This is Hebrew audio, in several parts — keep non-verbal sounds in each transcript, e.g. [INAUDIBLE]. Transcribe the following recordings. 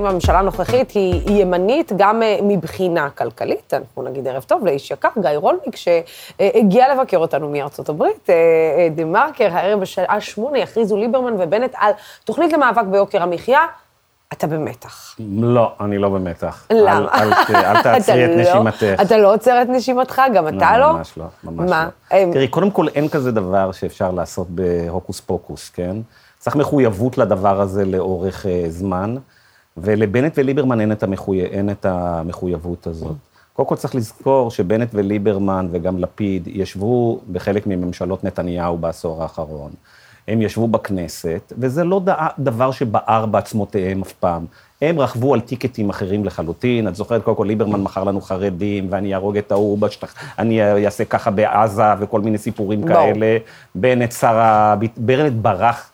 האם הממשלה הנוכחית היא ימנית גם אה, מבחינה כלכלית. אנחנו נגיד ערב טוב לאיש יקר, גיא רולניק, שהגיע לבקר אותנו מארצות הברית. דה מרקר, הערב בשעה שמונה יכריזו ליברמן ובנט על תוכנית למאבק ביוקר המחיה. אתה במתח. לא, אני לא במתח. למה? אל, אל, אל [LAUGHS] תעצרי את לא- נשימתך. אתה לא עוצר את נשימתך? גם אתה לא? ממש לא, ממש מה? לא. תראי, קודם כל, אין כזה דבר שאפשר לעשות בהוקוס פוקוס, כן? צריך מחויבות לדבר הזה לאורך אה, זמן, ולבנט וליברמן אין את, המחוי... אין את המחויבות הזאת. קודם כל צריך לזכור שבנט וליברמן וגם לפיד ישבו בחלק מממשלות נתניהו בעשור האחרון. הם ישבו בכנסת, וזה לא דבר שבער בעצמותיהם אף פעם. הם רכבו על טיקטים אחרים לחלוטין. את זוכרת, קודם כל ליברמן מכר לנו חרדים, ואני אהרוג את ההוא, בשטח, אני אעשה ככה בעזה, וכל מיני סיפורים ברור. כאלה. בנט שר הביט... בנט ברח.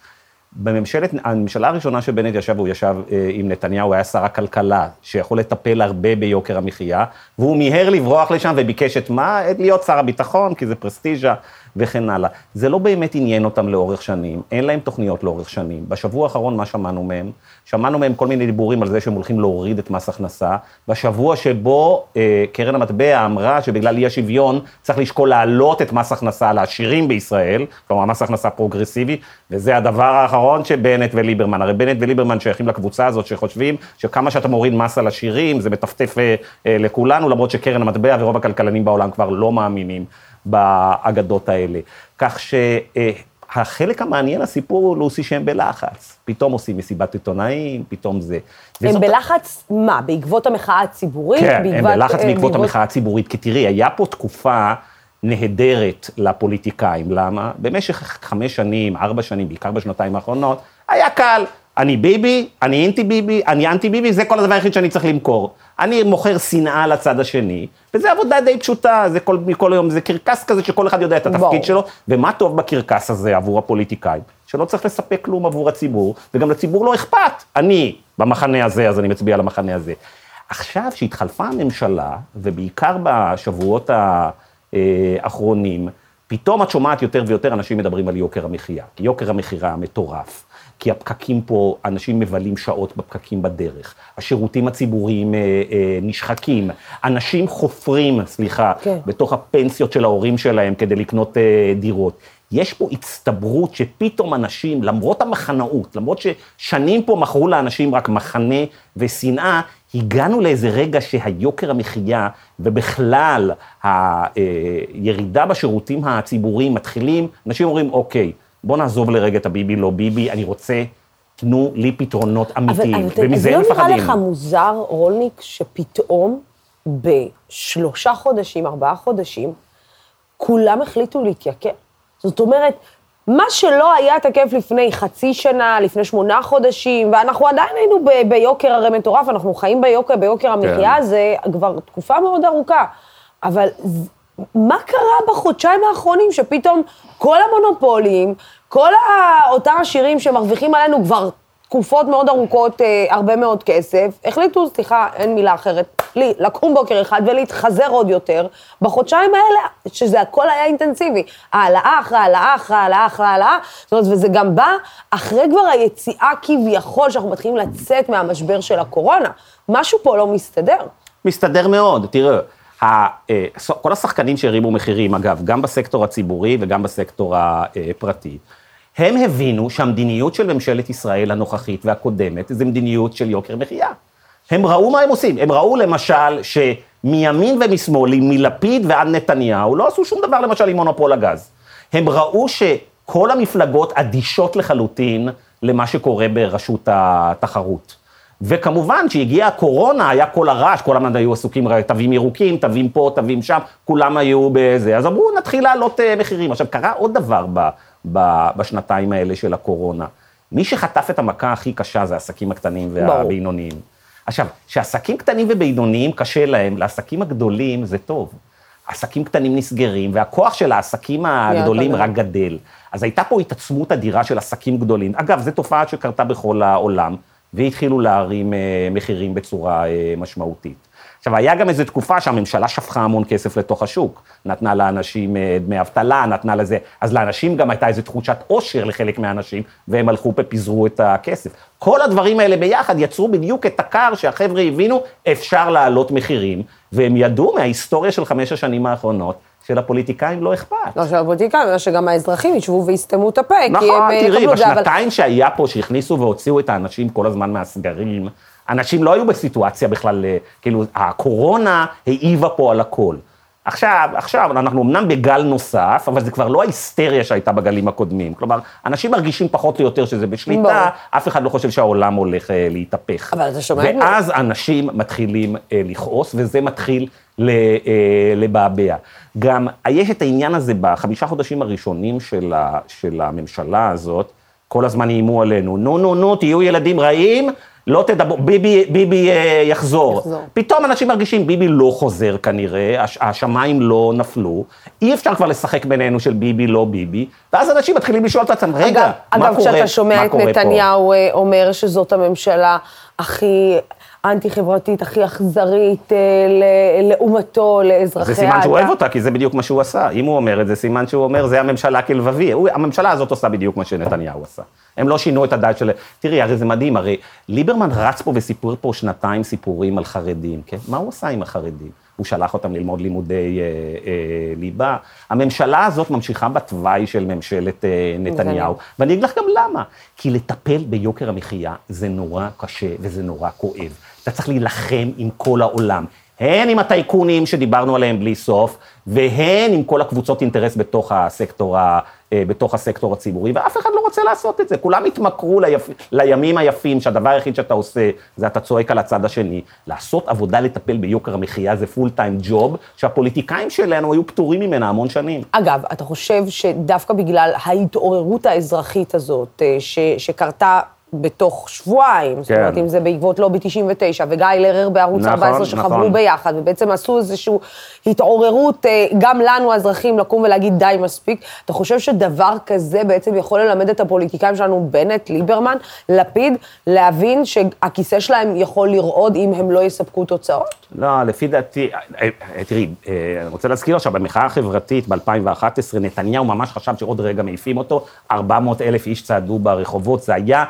בממשלת, הממשלה הראשונה שבנט ישב, הוא ישב אה, עם נתניהו, היה שר הכלכלה, שיכול לטפל הרבה ביוקר המחיה, והוא מיהר לברוח לשם וביקש את מה? את להיות שר הביטחון, כי זה פרסטיז'ה וכן הלאה. זה לא באמת עניין אותם לאורך שנים, אין להם תוכניות לאורך שנים. בשבוע האחרון, מה שמענו מהם? שמענו מהם כל מיני דיבורים על זה שהם הולכים להוריד את מס הכנסה. בשבוע שבו אה, קרן המטבע אמרה שבגלל אי השוויון צריך לשקול להעלות את מס הכנסה לעשירים בישראל, כלומר מס הכנסה פרוגרסיבי, וזה הדבר האחרון שבנט וליברמן, הרי בנט וליברמן שייכים לקבוצה הזאת שחושבים שכמה שאתה מוריד מס על עשירים, זה מטפטף אה, אה, לכולנו, למרות שקרן המטבע ורוב הכלכלנים בעולם כבר לא מאמינים באגדות האלה. כך שהחלק המעניין הסיפור הוא לוסי שהם בלחץ. פתאום עושים מסיבת עיתונאים, פתאום זה. הם וזאת- בלחץ, מה, בעקבות המחאה הציבורית? כן, הם בעקבות- בלחץ אה, בעקבות המחאה הציבורית. כי תראי, היה פה תקופה נהדרת לפוליטיקאים. למה? במשך חמש שנים, ארבע שנים, בעיקר בשנתיים האחרונות, היה קל. אני ביבי, אני אנטי ביבי, אני אנטי ביבי, זה כל הדבר היחיד שאני צריך למכור. אני מוכר שנאה לצד השני, וזו עבודה די פשוטה, זה כל, כל היום, זה קרקס כזה שכל אחד יודע את התפקיד ברור. שלו, ומה טוב בקרקס הזה עבור הפוליטיקאים? שלא צריך לספק כלום עבור הציבור, וגם לציבור לא אכפת. אני במחנה הזה, אז אני מצביע למחנה הזה. עכשיו, שהתחלפה הממשלה, ובעיקר בשבועות האחרונים, פתאום את שומעת יותר ויותר אנשים מדברים על יוקר המחיה. כי יוקר המחירה מטורף. כי הפקקים פה, אנשים מבלים שעות בפקקים בדרך. השירותים הציבוריים אה, אה, נשחקים. אנשים חופרים, סליחה, כן. בתוך הפנסיות של ההורים שלהם כדי לקנות אה, דירות. יש פה הצטברות שפתאום אנשים, למרות המחנאות, למרות ששנים פה מכרו לאנשים רק מחנה ושנאה, הגענו לאיזה רגע שהיוקר המחיה ובכלל הירידה בשירותים הציבוריים מתחילים, אנשים אומרים, אוקיי, בוא נעזוב לרגע את הביבי לא ביבי, אני רוצה, תנו לי פתרונות אבל, אמיתיים, אבל אתה- ומזה זה הם לא נראה מפחדים. לך מוזר, רולניק, שפתאום בשלושה חודשים, ארבעה חודשים, כולם החליטו להתייקר? זאת אומרת, מה שלא היה תקף לפני חצי שנה, לפני שמונה חודשים, ואנחנו עדיין היינו ב- ביוקר הרי מטורף, אנחנו חיים ביוקר, ביוקר המחיה כן. הזה כבר תקופה מאוד ארוכה. אבל מה קרה בחודשיים האחרונים שפתאום כל המונופולים, כל אותם עשירים שמרוויחים עלינו כבר תקופות מאוד ארוכות, אה, הרבה מאוד כסף, החליטו, סליחה, אין מילה אחרת, לי, לקום בוקר אחד ולהתחזר עוד יותר, בחודשיים האלה, שזה הכל היה אינטנסיבי. העלאה אחרי העלאה אחרי העלאה אחרי העלאה, זאת אומרת, וזה גם בא אחרי כבר היציאה כביכול, שאנחנו מתחילים לצאת מהמשבר של הקורונה. משהו פה לא מסתדר. מסתדר מאוד, תראה, אה, כל השחקנים שהרימו מחירים, אגב, גם בסקטור הציבורי וגם בסקטור הפרטי, הם הבינו שהמדיניות של ממשלת ישראל הנוכחית והקודמת זה מדיניות של יוקר מחיה. הם ראו מה הם עושים, הם ראו למשל שמימין ומשמאל, מלפיד ועד נתניהו, לא עשו שום דבר למשל עם מונופול הגז. הם ראו שכל המפלגות אדישות לחלוטין למה שקורה ברשות התחרות. וכמובן, כשהגיעה הקורונה, היה כל הרעש, כל הזמן היו עסוקים, תווים ירוקים, תווים פה, תווים שם, כולם היו בזה. אז אמרו, נתחיל להעלות אה, מחירים. עכשיו, קרה עוד דבר ב, ב, בשנתיים האלה של הקורונה. מי שחטף את המכה הכי קשה זה העסקים הקטנים והבינוניים. עכשיו, כשעסקים קטנים ובינוניים קשה להם, לעסקים הגדולים זה טוב. עסקים קטנים נסגרים, והכוח של העסקים הגדולים גדול. רק גדל. אז הייתה פה התעצמות אדירה של עסקים גדולים. אגב, זו תופעה שקרתה בכל העולם, והתחילו להרים אה, מחירים בצורה אה, משמעותית. עכשיו, היה גם איזו תקופה שהממשלה שפכה המון כסף לתוך השוק. נתנה לאנשים אה, דמי אבטלה, נתנה לזה, אז לאנשים גם הייתה איזו תחושת עושר לחלק מהאנשים, והם הלכו ופיזרו את הכסף. כל הדברים האלה ביחד יצרו בדיוק את הקר שהחבר'ה הבינו, אפשר להעלות מחירים, והם ידעו מההיסטוריה של חמש השנים האחרונות, שלפוליטיקאים לא אכפת. לא של הפוליטיקאים, אלא שגם האזרחים ישבו ויסתמו את הפה, נכון, כי הם תראי, יקבלו את זה, אבל... בשנתיים שהיה פה, שהכניסו והוציאו את האנשים כל הזמן מהסגרים, אנשים לא היו בסיטואציה בכלל, אה, כאילו, הקורונה העיבה פה על הכל. עכשיו, עכשיו, אנחנו אמנם בגל נוסף, אבל זה כבר לא ההיסטריה שהייתה בגלים הקודמים. כלומר, אנשים מרגישים פחות או יותר שזה בשליטה, ברור. אף אחד לא חושב שהעולם הולך אה, להתהפך. אבל אתה שומע את מי? ואז אנשים מתחילים אה, לכעוס, וזה מתחיל לבעבע. גם יש את העניין הזה בחמישה חודשים הראשונים של, ה, של הממשלה הזאת, כל הזמן איימו עלינו, נו, נו, נו, תהיו ילדים רעים, לא תדברו, ביבי, ביבי אה, יחזור. יחזור. פתאום אנשים מרגישים, ביבי לא חוזר כנראה, הש, השמיים לא נפלו, אי אפשר כבר לשחק בינינו של ביבי, לא ביבי, ואז אנשים מתחילים לשאול את עצמם, רגע, אגב, מה אגב, קורה, כשאתה שומע את קורה פה?" נתניהו אה, אומר שזאת הממשלה הכי אנטי-חברתית, הכי אכזרית אה, לעומתו, לאזרחיה. זה סימן שהוא אוהב אותה, כי זה בדיוק מה שהוא עשה. אם הוא אומר את זה, סימן שהוא אומר, זה הממשלה כלבבי. הממשלה הזאת עושה בדיוק מה שנתניהו עשה. הם לא שינו את הדעת של... תראי, הרי זה מדהים, הרי ליברמן רץ פה וסיפר פה שנתיים סיפורים על חרדים, כן? מה הוא עשה עם החרדים? הוא שלח אותם ללמוד לימודי אה, אה, ליבה. הממשלה הזאת ממשיכה בתוואי של ממשלת אה, נתניהו, ואני אגיד לך גם למה. כי לטפל ביוקר המחיה זה נורא קשה וזה נורא כואב. אתה צריך להילחם עם כל העולם. הן עם הטייקונים שדיברנו עליהם בלי סוף, והן עם כל הקבוצות אינטרס בתוך הסקטור, ה, אה, בתוך הסקטור הציבורי, ואף אחד לא רוצה לעשות את זה. כולם התמכרו ליפ, לימים היפים, שהדבר היחיד שאתה עושה, זה אתה צועק על הצד השני. לעשות עבודה לטפל ביוקר המחיה זה פול טיים ג'וב, שהפוליטיקאים שלנו היו פטורים ממנה המון שנים. אגב, אתה חושב שדווקא בגלל ההתעוררות האזרחית הזאת, אה, ש, שקרתה בתוך שבועיים, זאת כן. אומרת, אם זה בעקבות לובי 99 וגיא לרר בערוץ נכון, 14 שחברו נכון. ביחד, ובעצם עשו איזושהי התעוררות, אה, גם לנו האזרחים, לקום ולהגיד די מספיק, אתה חושב שדבר כזה בעצם יכול ללמד את הפוליטיקאים שלנו, בנט, ליברמן, לפיד, להבין שהכיסא שלהם יכול לרעוד אם הם לא יספקו תוצאות? לא, לפי דעתי, אה, אה, תראי, אני רוצה להזכיר עכשיו, במחאה החברתית ב-2011, נתניהו ממש חשב שעוד רגע מעיפים אותו, 400 אלף איש צעדו ברחובות, זה היה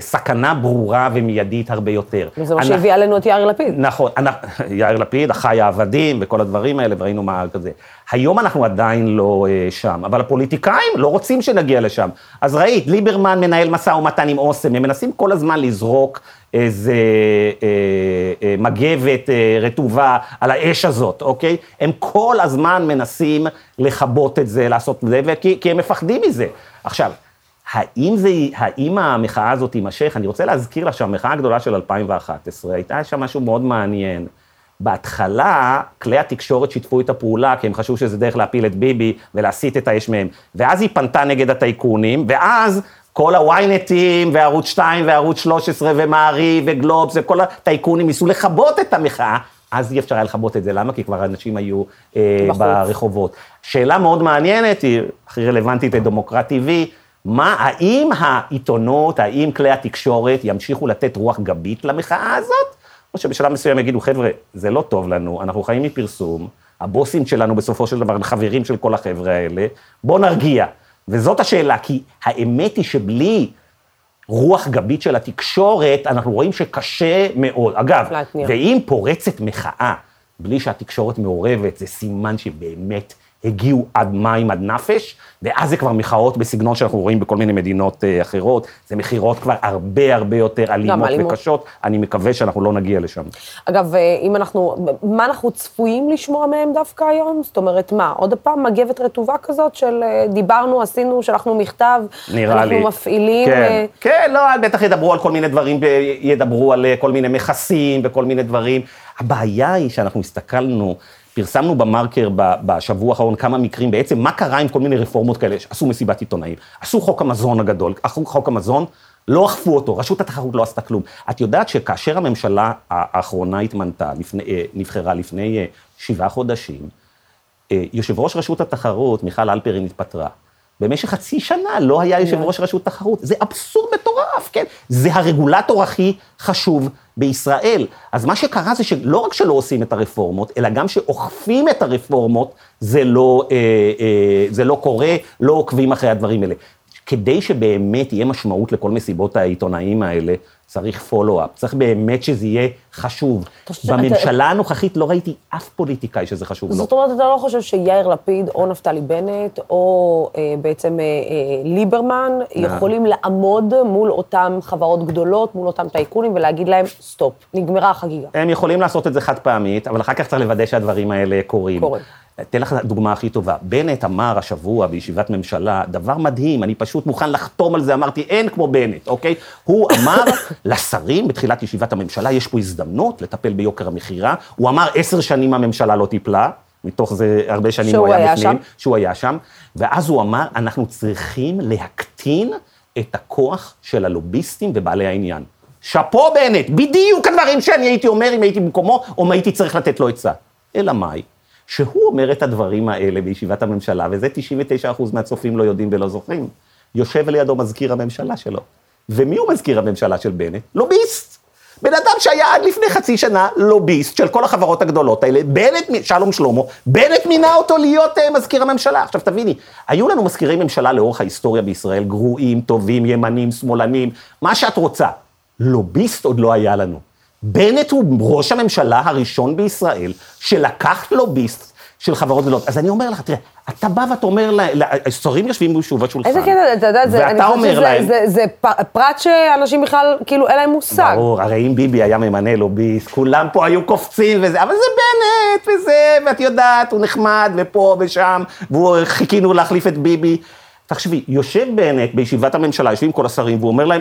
סכנה ברורה ומיידית הרבה יותר. וזה מה שהביא עלינו את יאיר לפיד. נכון, אנחנו- [LAUGHS] יאיר לפיד, אחי העבדים וכל הדברים האלה, וראינו מה כזה. היום אנחנו עדיין לא אה, שם, אבל הפוליטיקאים לא רוצים שנגיע לשם. אז ראית, ליברמן מנהל משא ומתן עם אוסם, הם מנסים כל הזמן לזרוק איזה אה, אה, מגבת אה, רטובה על האש הזאת, אוקיי? הם כל הזמן מנסים לכבות את זה, לעשות את זה, וכי, כי הם מפחדים מזה. עכשיו, האם, זה, האם המחאה הזאת תימשך? אני רוצה להזכיר לך שהמחאה הגדולה של 2011, הייתה שם משהו מאוד מעניין. בהתחלה, כלי התקשורת שיתפו את הפעולה, כי הם חשבו שזה דרך להפיל את ביבי ולהסיט את האש מהם. ואז היא פנתה נגד הטייקונים, ואז כל הוויינטים, וערוץ 2, וערוץ 13, ומעריב, וגלובס, וכל הטייקונים ניסו לכבות את המחאה. אז אי אפשר היה לכבות את זה, למה? כי כבר אנשים היו אה, בחוץ. ברחובות. שאלה מאוד מעניינת, היא הכי רלוונטית לדמוקרט TV, מה, האם העיתונות, האם כלי התקשורת ימשיכו לתת רוח גבית למחאה הזאת, או שבשלב מסוים יגידו, חבר'ה, זה לא טוב לנו, אנחנו חיים מפרסום, הבוסים שלנו בסופו של דבר הם חברים של כל החבר'ה האלה, בואו נרגיע. וזאת השאלה, כי האמת היא שבלי רוח גבית של התקשורת, אנחנו רואים שקשה מאוד. אגב. ואם פורצת מחאה בלי שהתקשורת מעורבת, זה סימן שבאמת הגיעו עד מים, עד נפש, ואז זה כבר מחאות בסגנון שאנחנו רואים בכל מיני מדינות אה, אחרות. זה מכירות כבר הרבה הרבה יותר אלימות. וקשות. אני מקווה שאנחנו לא נגיע לשם. אגב, אה, אם אנחנו, מה אנחנו צפויים לשמוע מהם דווקא היום? זאת אומרת, מה, עוד פעם מגבת רטובה כזאת של אה, דיברנו, עשינו, שלחנו מכתב, נראה לי. אנחנו מפעילים... כן, אה, כן, לא, בטח ידברו על כל מיני דברים, ידברו על כל מיני מכסים וכל מיני דברים. הבעיה היא שאנחנו הסתכלנו, פרסמנו במרקר בשבוע האחרון כמה מקרים, בעצם מה קרה עם כל מיני רפורמות כאלה, עשו מסיבת עיתונאים, עשו חוק המזון הגדול, חוק המזון, לא אכפו אותו, רשות התחרות לא עשתה כלום. את יודעת שכאשר הממשלה האחרונה התמנתה, לפני, אה, נבחרה לפני אה, שבעה חודשים, אה, יושב ראש רשות התחרות, מיכל אלפרין, התפטרה. במשך חצי שנה לא היה יושב ראש רשות תחרות. זה אבסורד מטורף, כן? זה הרגולטור הכי חשוב בישראל. אז מה שקרה זה שלא רק שלא עושים את הרפורמות, אלא גם שאוכפים את הרפורמות, זה לא, אה, אה, זה לא קורה, לא עוקבים אחרי הדברים האלה. כדי שבאמת יהיה משמעות לכל מסיבות העיתונאים האלה, צריך follow-up, צריך באמת שזה יהיה חשוב. בממשלה הנוכחית לא ראיתי אף פוליטיקאי שזה חשוב לו. זאת אומרת, אתה לא חושב שיאיר לפיד או נפתלי בנט, או אה, בעצם אה, אה, ליברמן, יכולים לעמוד מול אותן חברות גדולות, מול אותם טייקונים, ולהגיד להם, סטופ, נגמרה החגיגה. הם יכולים לעשות את זה חד פעמית, אבל אחר כך צריך לוודא שהדברים האלה קורים. קורים. אתן לך דוגמה הכי טובה. בנט אמר השבוע בישיבת ממשלה, דבר מדהים, אני פשוט מוכן לחתום על זה, אמרתי, אין כמו בנט, אוקיי? הוא אמר [LAUGHS] לשרים בתחילת ישיבת הממשלה, יש פה הזדמנות לטפל ביוקר המכירה. הוא אמר, עשר שנים הממשלה לא טיפלה, מתוך זה הרבה שנים הוא היה, היה בפנים. שהוא היה שם, ואז הוא אמר, אנחנו צריכים להקטין את הכוח של הלוביסטים ובעלי העניין. שאפו בנט, בדיוק הדברים שאני הייתי אומר אם הייתי במקומו, או אם הייתי צריך לתת לו עצה. אלא מאי? שהוא אומר את הדברים האלה בישיבת הממשלה, וזה 99% מהצופים לא יודעים ולא זוכרים. יושב לידו מזכיר הממשלה שלו. ומי הוא מזכיר הממשלה של בנט? לוביסט. בן אדם שהיה עד לפני חצי שנה לוביסט של כל החברות הגדולות האלה, בנט, שלום שלמה, בנט מינה אותו להיות uh, מזכיר הממשלה. עכשיו תביני, היו לנו מזכירי ממשלה לאורך ההיסטוריה בישראל, גרועים, טובים, ימנים, שמאלנים, מה שאת רוצה. לוביסט עוד לא היה לנו. בנט הוא ראש הממשלה הראשון בישראל שלקח לוביסט של חברות גדולות. אז אני אומר לך, תראה, אתה בא ואתה אומר, שרים יושבים בשוב השולחן. איזה קטע, אתה יודע, זה, אני חושבת שזה זה, זה פרט שאנשים בכלל, כאילו, אין להם מושג. ברור, הרי אם ביבי היה ממנה לוביסט, כולם פה היו קופצים וזה, אבל זה בנט וזה, ואת יודעת, הוא נחמד, ופה ושם, וחיכינו להחליף את ביבי. תחשבי, יושב בנט בישיבת הממשלה, יושבים כל השרים, והוא אומר להם,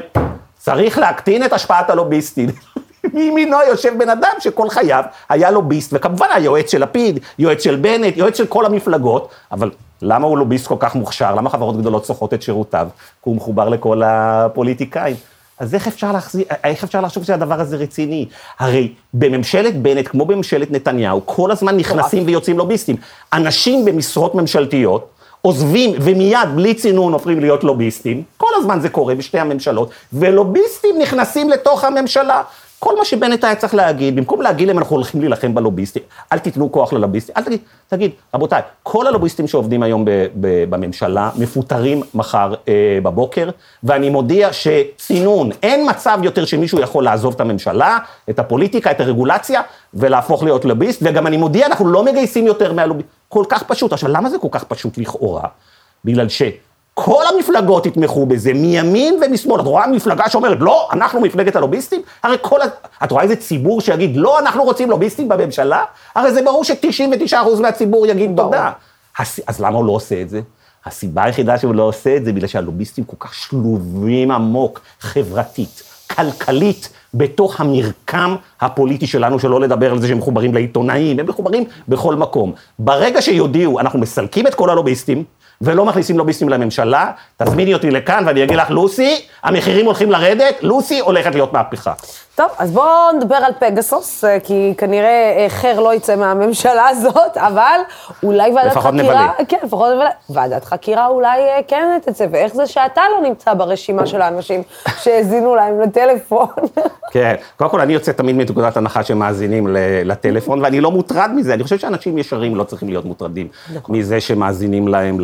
צריך להקטין את השפעת הלוביסטים. [LAUGHS] מימינו יושב בן אדם שכל חייו היה לוביסט, וכמובן היועץ של לפיד, יועץ של בנט, יועץ של כל המפלגות, אבל למה הוא לוביסט כל כך מוכשר? למה חברות גדולות צורכות את שירותיו? כי הוא מחובר לכל הפוליטיקאים. אז איך אפשר, להחזיר, איך אפשר לחשוב שהדבר הזה רציני? הרי בממשלת בנט, כמו בממשלת נתניהו, כל הזמן נכנסים ויוצאים לוביסטים. אנשים במשרות ממשלתיות, עוזבים ומיד, בלי צינון, הופכים להיות לוביסטים, כל הזמן זה קורה בשתי הממשלות, ולוביסטים נכנסים לתוך הממשלה. כל מה שבנט היה צריך להגיד, במקום להגיד להם אנחנו הולכים להילחם בלוביסטים, אל תיתנו כוח ללוביסטים, אל תגיד, תגיד, רבותיי, כל הלוביסטים שעובדים היום ב, ב, בממשלה מפוטרים מחר אה, בבוקר, ואני מודיע שצינון, אין מצב יותר שמישהו יכול לעזוב את הממשלה, את הפוליטיקה, את הרגולציה, ולהפוך להיות לוביסט, וגם אני מודיע, אנחנו לא מגייסים יותר מהלוביסטים, כל כך פשוט. עכשיו, למה זה כל כך פשוט לכאורה? בגלל ש... כל המפלגות יתמכו בזה, מימין ומשמאל. את רואה מפלגה שאומרת, לא, אנחנו מפלגת הלוביסטים? הרי כל ה... את רואה איזה ציבור שיגיד, לא, אנחנו רוצים לוביסטים בממשלה? הרי זה ברור ש-99% מהציבור יגיד תודה. הס... אז למה הוא לא עושה את זה? הסיבה היחידה שהוא לא עושה את זה, בגלל שהלוביסטים כל כך שלובים עמוק, חברתית, כלכלית, בתוך המרקם הפוליטי שלנו, שלא לדבר על זה שהם מחוברים לעיתונאים, הם מחוברים בכל מקום. ברגע שיודיעו, אנחנו מסלקים את כל הלוביסטים, ולא מכניסים לוביסטים לממשלה, תזמיני אותי לכאן ואני אגיד לך, לוסי, המחירים הולכים לרדת, לוסי הולכת להיות מהפכה. טוב, אז בואו נדבר על פגסוס, אה, כי כנראה אה, חר לא יצא מהממשלה הזאת, [LAUGHS] אבל אולי ועדת לפחות חקירה... נבלה. כן, לפחות נבלה. ועדת חקירה אולי אה, כן תצא, ואיך זה שאתה לא נמצא ברשימה של האנשים שהאזינו להם לטלפון? [LAUGHS] כן, קודם כל אני יוצא תמיד מנקודת הנחה שמאזינים לטלפון, ואני לא מוטרד מזה, אני חושב שאנשים ישרים לא צריכים להיות מוטרדים נכון. מזה שמאזינים להם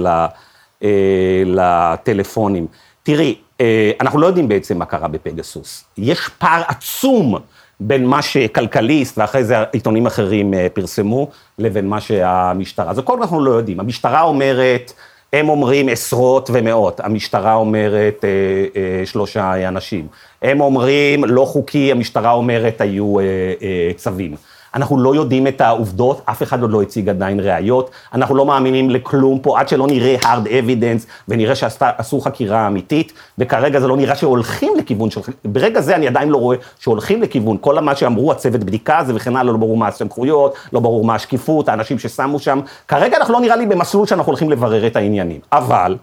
לטלפונים. תראי, אה, אנחנו לא יודעים בעצם מה קרה בפגסוס. יש פער עצום בין מה שכלכליסט ואחרי זה עיתונים אחרים אה, פרסמו, לבין מה שהמשטרה. אז הכל אנחנו לא יודעים. המשטרה אומרת, הם אומרים עשרות ומאות, המשטרה אומרת אה, אה, שלושה אנשים. הם אומרים לא חוקי, המשטרה אומרת היו אה, אה, צווים. אנחנו לא יודעים את העובדות, אף אחד עוד לא הציג עדיין ראיות, אנחנו לא מאמינים לכלום פה, עד שלא נראה hard evidence ונראה שעשו חקירה אמיתית, וכרגע זה לא נראה שהולכים לכיוון של, ברגע זה אני עדיין לא רואה שהולכים לכיוון, כל מה שאמרו הצוות בדיקה הזה וכן הלאה, לא ברור מה הסמכויות, לא ברור מה השקיפות, האנשים ששמו שם, כרגע אנחנו לא נראה לי במסלול שאנחנו הולכים לברר את העניינים, אבל...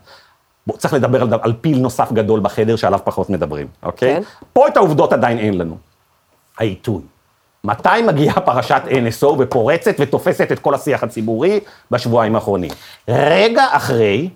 בוא, צריך לדבר על, על פיל נוסף גדול בחדר שעליו פחות מדברים, אוקיי? כן. פה את העובדות עדיין אין לנו. העיתוי. מתי מגיעה פרשת NSO ופורצת ותופסת את כל השיח הציבורי בשבועיים האחרונים? רגע אחרי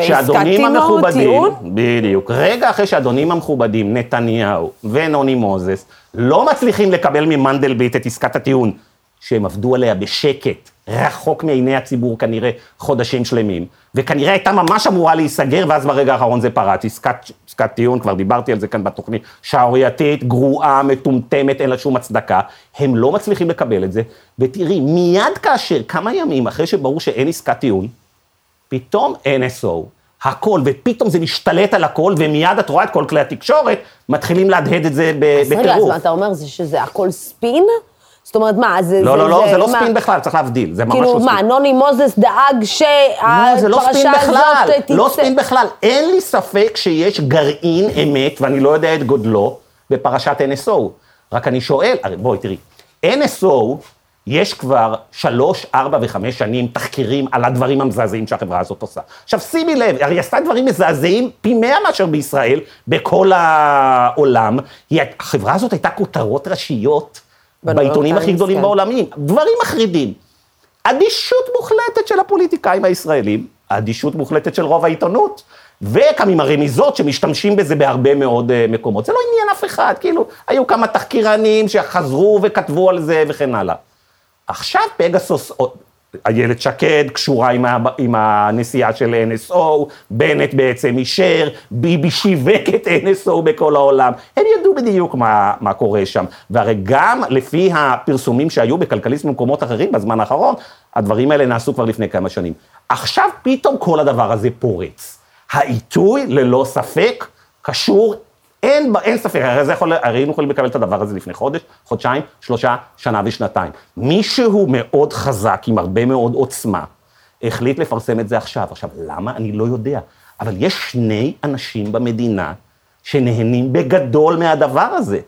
שהאדונים טיעון? המכובדים, בדיוק, רגע אחרי שהאדונים המכובדים, נתניהו ונוני מוזס, לא מצליחים לקבל ממנדלבליט את עסקת הטיעון, שהם עבדו עליה בשקט, רחוק מעיני הציבור כנראה חודשים שלמים, וכנראה הייתה ממש אמורה להיסגר, ואז ברגע האחרון זה פרץ. עסקת, עסקת טיעון, כבר דיברתי על זה כאן בתוכנית, שערורייתית, גרועה, מטומטמת, אין לה שום הצדקה. הם לא מצליחים לקבל את זה, ותראי, מיד כאשר, כמה ימים אחרי שברור שאין עסקת טיעון, פתאום NSO, הכל, ופתאום זה משתלט על הכל, ומיד את רואה את כל כלי התקשורת, מתחילים להדהד את זה ב- אז רגע, אז בטירוף. מה אתה אומר, זה שזה הכל ספין? זאת אומרת, מה, זה... לא, לא, לא, זה לא מה- ספין בכלל, צריך להבדיל, זה ממש לא כאילו, ספין. מה, נוני מוזס דאג לא, זה לא ספין שהפרשה בכלל, הזאת תצא... לא ספין בכלל. אין לי ספק שיש גרעין אמת, ואני לא יודע את גודלו, בפרשת NSO. רק אני שואל, הרי בואי תראי, NSO, יש כבר שלוש, ארבע וחמש שנים תחקירים על הדברים המזעזעים שהחברה הזאת עושה. עכשיו שימי לב, הרי היא עשתה דברים מזעזעים פי מאה מאשר בישראל, בכל העולם. היא, החברה הזאת הייתה כותרות ראשיות בעיתונים הכי גדולים כן. בעולמים. דברים מחרידים. אדישות מוחלטת של הפוליטיקאים הישראלים, אדישות מוחלטת של רוב העיתונות, עם הרמיזות שמשתמשים בזה בהרבה מאוד אה, מקומות. זה לא עניין אף אחד, כאילו, היו כמה תחקירנים שחזרו וכתבו על זה וכן הלאה. עכשיו פגסוס, איילת שקד קשורה עם, ה, עם הנסיעה של NSO, בנט בעצם אישר, ביבי שיווק את NSO בכל העולם. הם ידעו בדיוק מה, מה קורה שם. והרי גם לפי הפרסומים שהיו בכלכליסט במקומות אחרים בזמן האחרון, הדברים האלה נעשו כבר לפני כמה שנים. עכשיו פתאום כל הדבר הזה פורץ. העיתוי, ללא ספק, קשור אין, אין ספק, הרי, זה יכול, הרי היינו יכולים לקבל את הדבר הזה לפני חודש, חודשיים, שלושה, שנה ושנתיים. מישהו מאוד חזק, עם הרבה מאוד עוצמה, החליט לפרסם את זה עכשיו. עכשיו, למה? אני לא יודע. אבל יש שני אנשים במדינה שנהנים בגדול מהדבר הזה.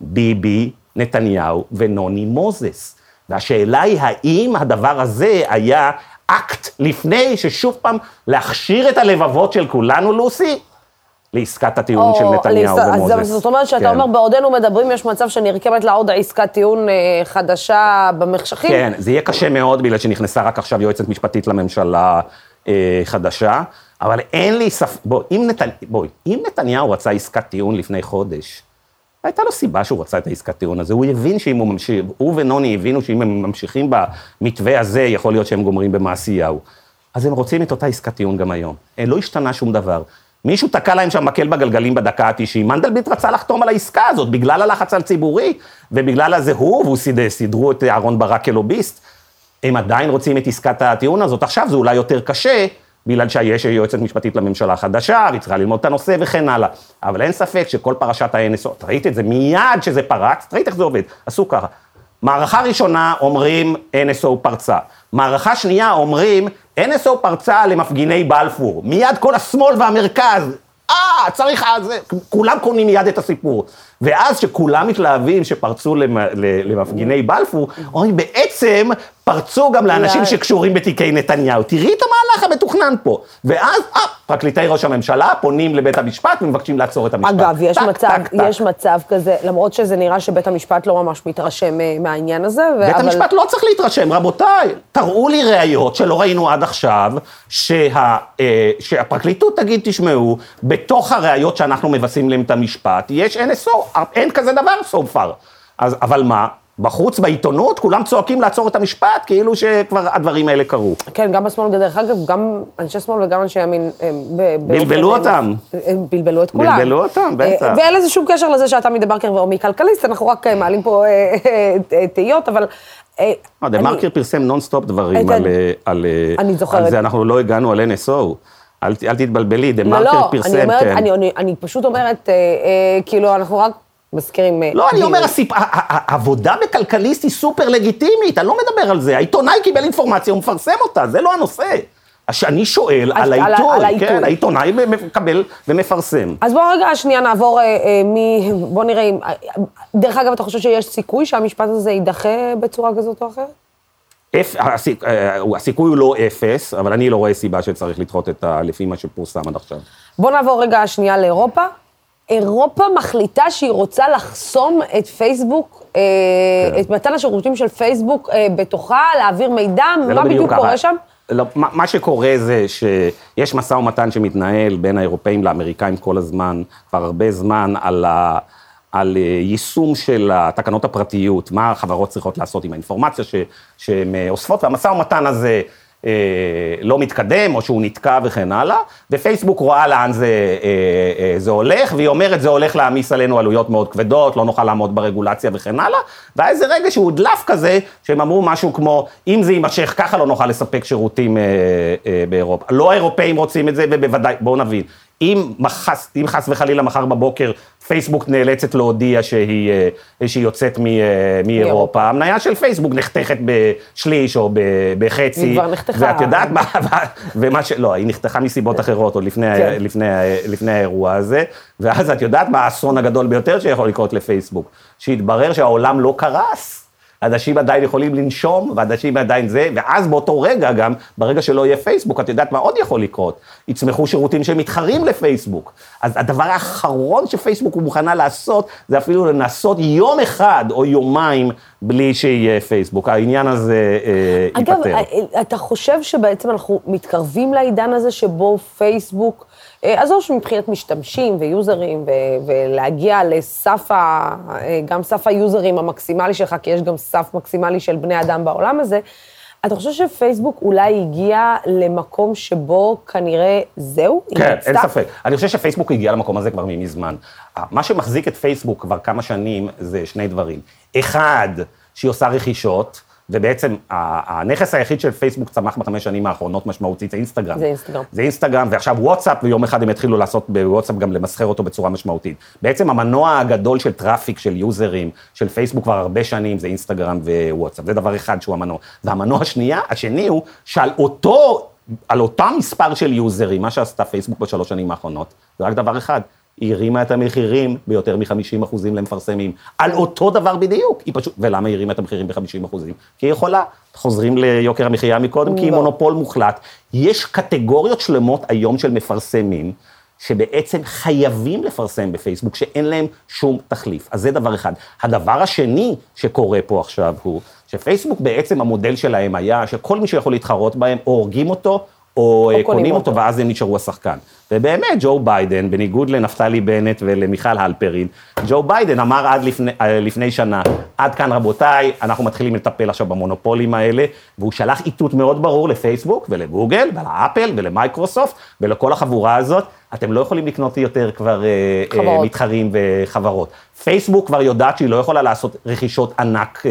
ביבי, נתניהו ונוני מוזס. והשאלה היא, האם הדבר הזה היה אקט לפני ששוב פעם להכשיר את הלבבות של כולנו, לוסי? לעסקת הטיעון של נתניהו ומוזס. אז זאת אומרת שאתה כן. אומר, בעודנו מדברים, יש מצב שנרקמת לה עוד עסקת טיעון אה, חדשה במחשכים? כן, זה יהיה קשה מאוד, בגלל שנכנסה רק עכשיו יועצת משפטית לממשלה אה, חדשה, אבל אין לי ספק, בואי, אם, נת... בואי, אם נתניהו רצה עסקת טיעון לפני חודש, הייתה לו סיבה שהוא רצה את העסקת טיעון הזה, הוא הבין שאם הוא ממשיך, הוא ונוני הבינו שאם הם ממשיכים במתווה הזה, יכול להיות שהם גומרים במעשיהו. אז הם רוצים את אותה עסקת טיעון גם היום. אה, לא השתנה שום דבר. מישהו תקע להם שם מקל בגלגלים בדקה ה-90, מנדלבליט רצה לחתום על העסקה הזאת, בגלל הלחץ על ציבורי, ובגלל הזה הוא, והוא סידר, סידרו את אהרן ברק כלוביסט, הם עדיין רוצים את עסקת הטיעון הזאת. עכשיו זה אולי יותר קשה, בגלל שיש יועצת משפטית לממשלה חדשה, והיא צריכה ללמוד את הנושא וכן הלאה. אבל אין ספק שכל פרשת ה-NSO, ראית את זה מיד שזה פרץ, ראית איך זה עובד, עשו ככה. מערכה ראשונה אומרים NSO פרצה, מערכה שנייה אומרים NSO פרצה למפגיני בלפור, מיד כל השמאל והמרכז, אה, צריך, כולם קונים מיד את הסיפור. ואז שכולם מתלהבים שפרצו למפגיני בלפור, אומרים בעצם פרצו גם לאנשים שקשורים בתיקי נתניהו. תראי את המהלך המתוכנן פה. ואז, אה, פרקליטי ראש הממשלה פונים לבית המשפט ומבקשים לעצור את המשפט. אגב, יש טק, מצב, טק, טק. יש מצב כזה, למרות שזה נראה שבית המשפט לא ממש מתרשם אה, מהעניין הזה, ו- בית אבל- המשפט לא צריך להתרשם, רבותיי, תראו לי ראיות שלא ראינו עד עכשיו, שה, אה, שהפרקליטות תגיד, תשמעו, בתוך הראיות שאנחנו מבססים להם את המשפט, יש NSO, אין כזה דבר so far. אז, אבל מה? בחוץ, בעיתונות, כולם צועקים לעצור את המשפט, כאילו שכבר הדברים האלה קרו. כן, גם בשמאל, דרך אגב, גם אנשי שמאל וגם אנשי ימין, בלבלו אותם. בלבלו את כולם. בלבלו אותם, בטח. אה, ואין לזה שום קשר לזה שאתה מדה-מרקר או מכלכליסט, אנחנו רק אה, מעלים פה אה, תהיות, אבל... דה מרקר פרסם נונסטופ דברים כן. על זה, אנחנו לא הגענו על NSO. אל, אל תתבלבלי, דה לא, מרקר לא, פרסם, אני אומרת, כן. אני- אני- אני פשוט אומרת, אה, אה, כאילו, אנחנו רק מזכירים... אה, לא, אני דיון. אומר, הסיפ... העבודה בכלכליסט היא סופר לגיטימית, אני לא מדבר על זה. העיתונאי קיבל אינפורמציה, הוא מפרסם אותה, זה לא הנושא. אז אני שואל על- העיתוי. כן, העיתונאי מקבל ומפרסם. אז בואו רגע שנייה נעבור אה, אה, מ... בואו נראה אם... דרך אגב, אתה חושב שיש סיכוי שהמשפט הזה יידחה בצורה כזאת או אחרת? אפ... הסיכ... אה, הסיכוי הוא לא אפס, אבל אני לא רואה סיבה שצריך לדחות את ה... לפי מה שפורסם עד עכשיו. בואו נעבור רגע שנייה לאירופה. אירופה מחליטה שהיא רוצה לחסום את פייסבוק, אה, כן. את מתן השירותים של פייסבוק אה, בתוכה, להעביר מידע, זה מה לא בדיוק ככה. קורה שם? לא, מה, מה שקורה זה שיש משא ומתן שמתנהל בין האירופאים לאמריקאים כל הזמן, כבר הרבה זמן, על, ה, על אה, יישום של תקנות הפרטיות, מה החברות צריכות לעשות עם האינפורמציה ש, שהן אה, אוספות, והמשא ומתן הזה אה, לא מתקדם, או שהוא נתקע וכן הלאה, ופייסבוק רואה לאן זה, אה, אה, זה הולך, והיא אומרת, זה הולך להעמיס עלינו עלויות מאוד כבדות, לא נוכל לעמוד ברגולציה וכן הלאה, והיה איזה רגע שהוא הודלף כזה, שהם אמרו משהו כמו, אם זה יימשך ככה, לא נוכל לספק שירותים אה, אה, באירופה. לא האירופאים רוצים את זה, ובוודאי, בואו נבין, אם, מחס, אם חס וחלילה מחר בבוקר פייסבוק נאלצת להודיע שהיא, אה, שהיא יוצאת אה, מאירופה, המניה של פייסבוק נחתכת בשליש או ב- בחצי. היא כבר נחתכה. ואת יודעת מה, ומה ש... לא, היא נחתכה מסיבות אחרות עוד לפני, כן. לפני, לפני האירוע הזה, ואז את יודעת מה האסון הגדול ביותר שיכול לקרות לפייסבוק? שהתברר שהעולם לא קרס. אנשים עדיין יכולים לנשום, ואנשים עדיין זה, ואז באותו רגע גם, ברגע שלא יהיה פייסבוק, את יודעת מה עוד יכול לקרות? יצמחו שירותים שמתחרים לפייסבוק. אז הדבר האחרון שפייסבוק הוא מוכנה לעשות, זה אפילו לנסות יום אחד או יומיים בלי שיהיה פייסבוק. העניין הזה אה, אגב, ייפתר. אה, אתה חושב שבעצם אנחנו מתקרבים לעידן הזה שבו פייסבוק, אה, עזוב שמבחינת משתמשים ויוזרים, ו- ולהגיע לסף, ה, אה, גם סף היוזרים המקסימלי שלך, כי יש גם סף מקסימלי של בני אדם בעולם הזה, אתה חושב שפייסבוק אולי הגיע למקום שבו כנראה זהו? כן? אין ספק. אני חושב שפייסבוק הגיע למקום הזה כבר מזמן. מה שמחזיק את פייסבוק כבר כמה שנים זה שני דברים. אחד, שהיא עושה רכישות, ובעצם הנכס היחיד של פייסבוק צמח בחמש שנים האחרונות משמעותית, זה אינסטגרם. זה אינסטגרם. זה אינסטגרם, ועכשיו וואטסאפ, ויום אחד הם יתחילו לעשות בוואטסאפ גם למסחר אותו בצורה משמעותית. בעצם המנוע הגדול של traffic, של יוזרים, של פייסבוק כבר הרבה שנים, זה אינסטגרם ווואטסאפ. זה דבר אחד שהוא המנוע. והמנוע השנייה, השני הוא שעל אותו, על אותם מספר של יוזרים, מה שעשתה פייסבוק בשלוש שנים האחרונות, זה רק דבר אחד. היא הרימה את המחירים ביותר מ-50 אחוזים למפרסמים. על אותו דבר בדיוק. היא פשוט, ולמה היא הרימה את המחירים ב-50 אחוזים? כי היא יכולה. חוזרים ליוקר המחיה מקודם, כי היא לא. מונופול מוחלט. יש קטגוריות שלמות היום של מפרסמים, שבעצם חייבים לפרסם בפייסבוק, שאין להם שום תחליף. אז זה דבר אחד. הדבר השני שקורה פה עכשיו הוא, שפייסבוק בעצם המודל שלהם היה, שכל מי שיכול להתחרות בהם, או הורגים אותו, או, או קונים אותו, אותו. ואז הם נשארו השחקן. ובאמת, ג'ו ביידן, בניגוד לנפתלי בנט ולמיכל הלפרין, ג'ו ביידן אמר עד לפני, אה, לפני שנה, עד כאן רבותיי, אנחנו מתחילים לטפל עכשיו במונופולים האלה, והוא שלח איתות מאוד ברור לפייסבוק ולגוגל ולאפל ולמייקרוסופט ולכל החבורה הזאת, אתם לא יכולים לקנות יותר כבר אה, אה, חברות. מתחרים וחברות. פייסבוק כבר יודעת שהיא לא יכולה לעשות רכישות ענק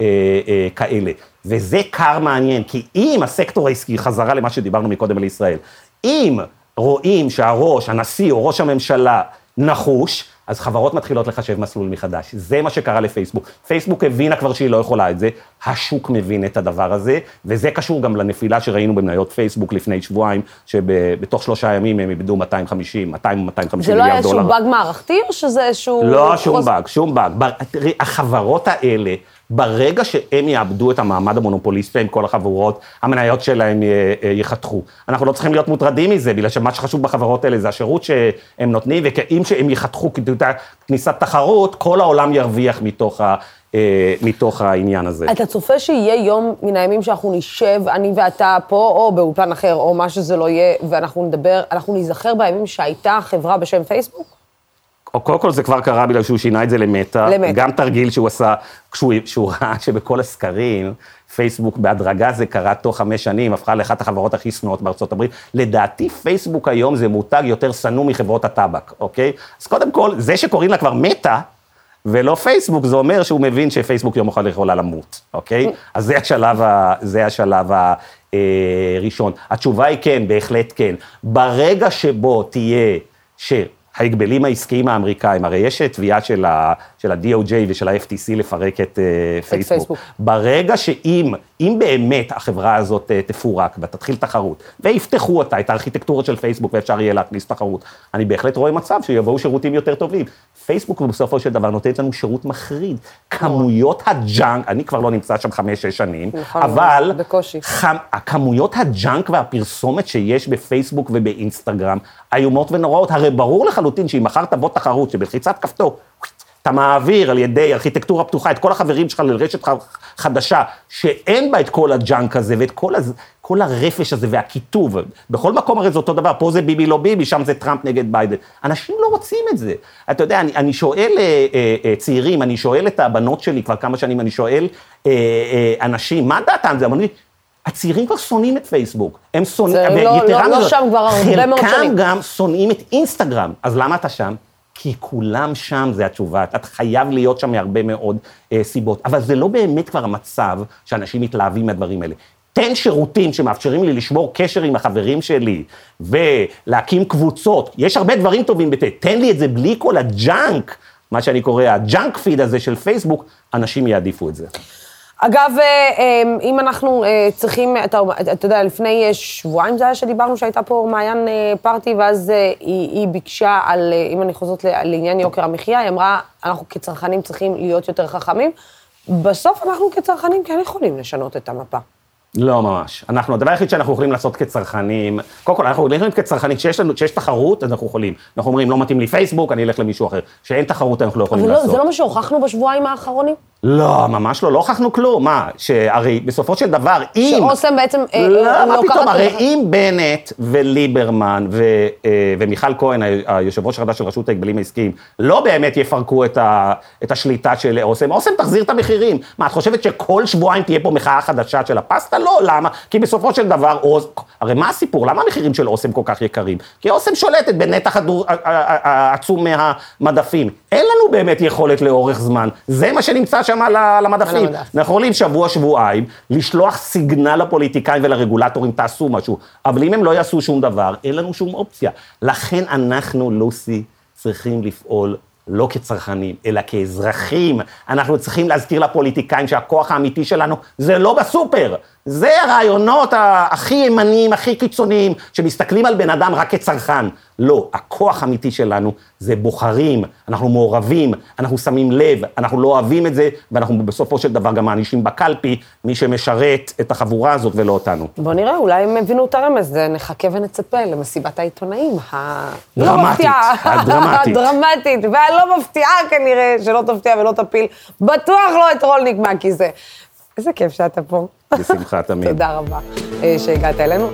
אה, אה, כאלה. וזה קר מעניין, כי אם הסקטור העסקי, חזרה למה שדיברנו מקודם על ישראל, אם רואים שהראש, הנשיא או ראש הממשלה נחוש, אז חברות מתחילות לחשב מסלול מחדש. זה מה שקרה לפייסבוק. פייסבוק הבינה כבר שהיא לא יכולה את זה, השוק מבין את הדבר הזה, וזה קשור גם לנפילה שראינו במניות פייסבוק לפני שבועיים, שבתוך שלושה ימים הם איבדו 250, 200 250 זה לא מיליארד היה איזשהו דולר. באג מערכתי, או שזה איזשהו... לא, שום באג, שום באג. החברות האלה, ברגע שהם יאבדו את המעמד המונופוליסטי עם כל החברות, המניות שלהם אה, אה, ייחתכו. אנחנו לא צריכים להיות מוטרדים מזה, בגלל שמה שחשוב בחברות האלה זה השירות שהם נותנים, ואם שהם ייחתכו כניסת תחרות, כל העולם ירוויח מתוך, ה, אה, מתוך העניין הזה. אתה צופה שיהיה יום מן הימים שאנחנו נשב, אני ואתה פה, או באולפן אחר, או מה שזה לא יהיה, ואנחנו נדבר, אנחנו ניזכר בימים שהייתה חברה בשם פייסבוק? קודם כל זה כבר קרה בגלל שהוא שינה את זה למטה. למטה. גם תרגיל שהוא עשה, כשהוא, שהוא ראה שבכל הסקרים, פייסבוק בהדרגה זה קרה תוך חמש שנים, הפכה לאחת החברות הכי שנואות בארצות הברית. לדעתי פייסבוק היום זה מותג יותר שנוא מחברות הטבק, אוקיי? אז קודם כל, זה שקוראים לה כבר מטה, ולא פייסבוק, זה אומר שהוא מבין שפייסבוק יום אחד יכולה למות, אוקיי? אז זה השלב, ה, זה השלב הראשון. התשובה היא כן, בהחלט כן. ברגע שבו תהיה, שההגבלים העסקיים האמריקאים, הרי יש תביעה של ה- של ה-DOJ ושל ה-FTC לפרק את אה, פייסבוק. פייסבוק. ברגע שאם, אם באמת החברה הזאת אה, תפורק ותתחיל תחרות, ויפתחו אותה, את הארכיטקטורה של פייסבוק, ואפשר יהיה להכניס תחרות, אני בהחלט רואה מצב שיבואו שירותים יותר טובים. פייסבוק בסופו של דבר נותנת לנו שירות מחריד. כמויות ה junk, אני כבר לא נמצא שם חמש-שש שנים, נכון, אבל... בקושי. חם, הכמויות ה junk והפרסומת שיש בפייסבוק ובאינסטגרם איומות ונוראות. הרי ברור לחלוטין לחלוטין שאם מחר תבוא תחרות שבלחיצת כפתור, אתה מעביר על ידי ארכיטקטורה פתוחה את כל החברים שלך לרשת חדשה, שאין בה את כל ה junk הזה ואת כל, הז... כל הרפש הזה והקיטוב. בכל מקום הרי זה אותו דבר, פה זה ביבי לא ביבי, שם זה טראמפ נגד ביידן. אנשים לא רוצים את זה. אתה יודע, אני, אני שואל אה, אה, אה, צעירים, אני שואל את הבנות שלי כבר כמה שנים, אני שואל אה, אה, אנשים, מה דעתם? זה אמרו הצעירים כבר שונאים את פייסבוק. הם שונאים, זה לא, לא, לא שם כבר הרבה מאוד שנים. חלקם גם שונאים את אינסטגרם, אז למה אתה שם? כי כולם שם, זה התשובה. אתה חייב להיות שם מהרבה מאוד אה, סיבות. אבל זה לא באמת כבר המצב שאנשים מתלהבים מהדברים האלה. תן שירותים שמאפשרים לי לשמור קשר עם החברים שלי ולהקים קבוצות. יש הרבה דברים טובים בזה. תן לי את זה בלי כל ה junk, מה שאני קורא ה junk feed הזה של פייסבוק, אנשים יעדיפו את זה. אגב, אה, אמ, אם אנחנו אה, צריכים, אתה, אתה יודע, לפני שבועיים זה היה שדיברנו שהייתה פה מעיין אה, פארטי, ואז היא, היא ביקשה על, אם אני חוזרת לעניין יוקר המחיה, היא אמרה, אנחנו כצרכנים צריכים להיות יותר חכמים. בסוף אנחנו כצרכנים כן יכולים לשנות את המפה. לא ממש. אנחנו, הדבר היחיד שאנחנו יכולים לעשות כצרכנים, קודם כל, אנחנו יכולים כצרכנים, כשיש לנו, כשיש תחרות, אז אנחנו יכולים. אנחנו אומרים, לא מתאים לי פייסבוק, אני אלך למישהו אחר. כשאין תחרות, אנחנו לא יכולים אבל לעשות. אבל לא, זה לא מה שהוכחנו בשבועיים האחרונים? לא, ממש לא, לא הוכחנו כלום. מה, שהרי בסופו של דבר, אם... שאוסם בעצם אה, לא, אה, מה פתאום, הרי אם בנט וליברמן ו, אה, ומיכל כהן, היושב ראש החדש של רשות ההגבלים העסקיים, לא באמת יפרקו את, ה, את השליטה של אוסם, אוסם תחזיר את המחירים. מה, את חושבת שכל שבועיים תהיה פה מחאה חדשה של הפסטה? לא, למה? כי בסופו של דבר, אוס... הרי מה הסיפור? למה המחירים של אוסם כל כך יקרים? כי אוסם שולטת בנתח עצום מהמדפים. אין לנו באמת יכולת לאורך זמן. זה מה שנמצא שם על המדפים. אנחנו יכולים שבוע, שבועיים, לשלוח סיגנל לפוליטיקאים ולרגולטורים, תעשו משהו. אבל אם הם לא יעשו שום דבר, אין לנו שום אופציה. לכן אנחנו, לוסי, צריכים לפעול לא כצרכנים, אלא כאזרחים. אנחנו צריכים להזכיר לפוליטיקאים שהכוח האמיתי שלנו זה לא בסופר, זה הרעיונות הכי ימניים, הכי קיצוניים, שמסתכלים על בן אדם רק כצרכן. לא, הכוח האמיתי שלנו זה בוחרים, אנחנו מעורבים, אנחנו שמים לב, אנחנו לא אוהבים את זה, ואנחנו בסופו של דבר גם מענישים בקלפי מי שמשרת את החבורה הזאת ולא אותנו. בוא נראה, אולי הם הבינו את הרמז, נחכה ונצפה למסיבת העיתונאים דרמטית, הדרמטית. [LAUGHS] הדרמטית, והלא מפתיעה כנראה, שלא תפתיע ולא תפיל, בטוח לא את רולניק מהכיסא. איזה כיף שאתה פה. בשמחה תמיד. תודה רבה אה, שהגעת אלינו.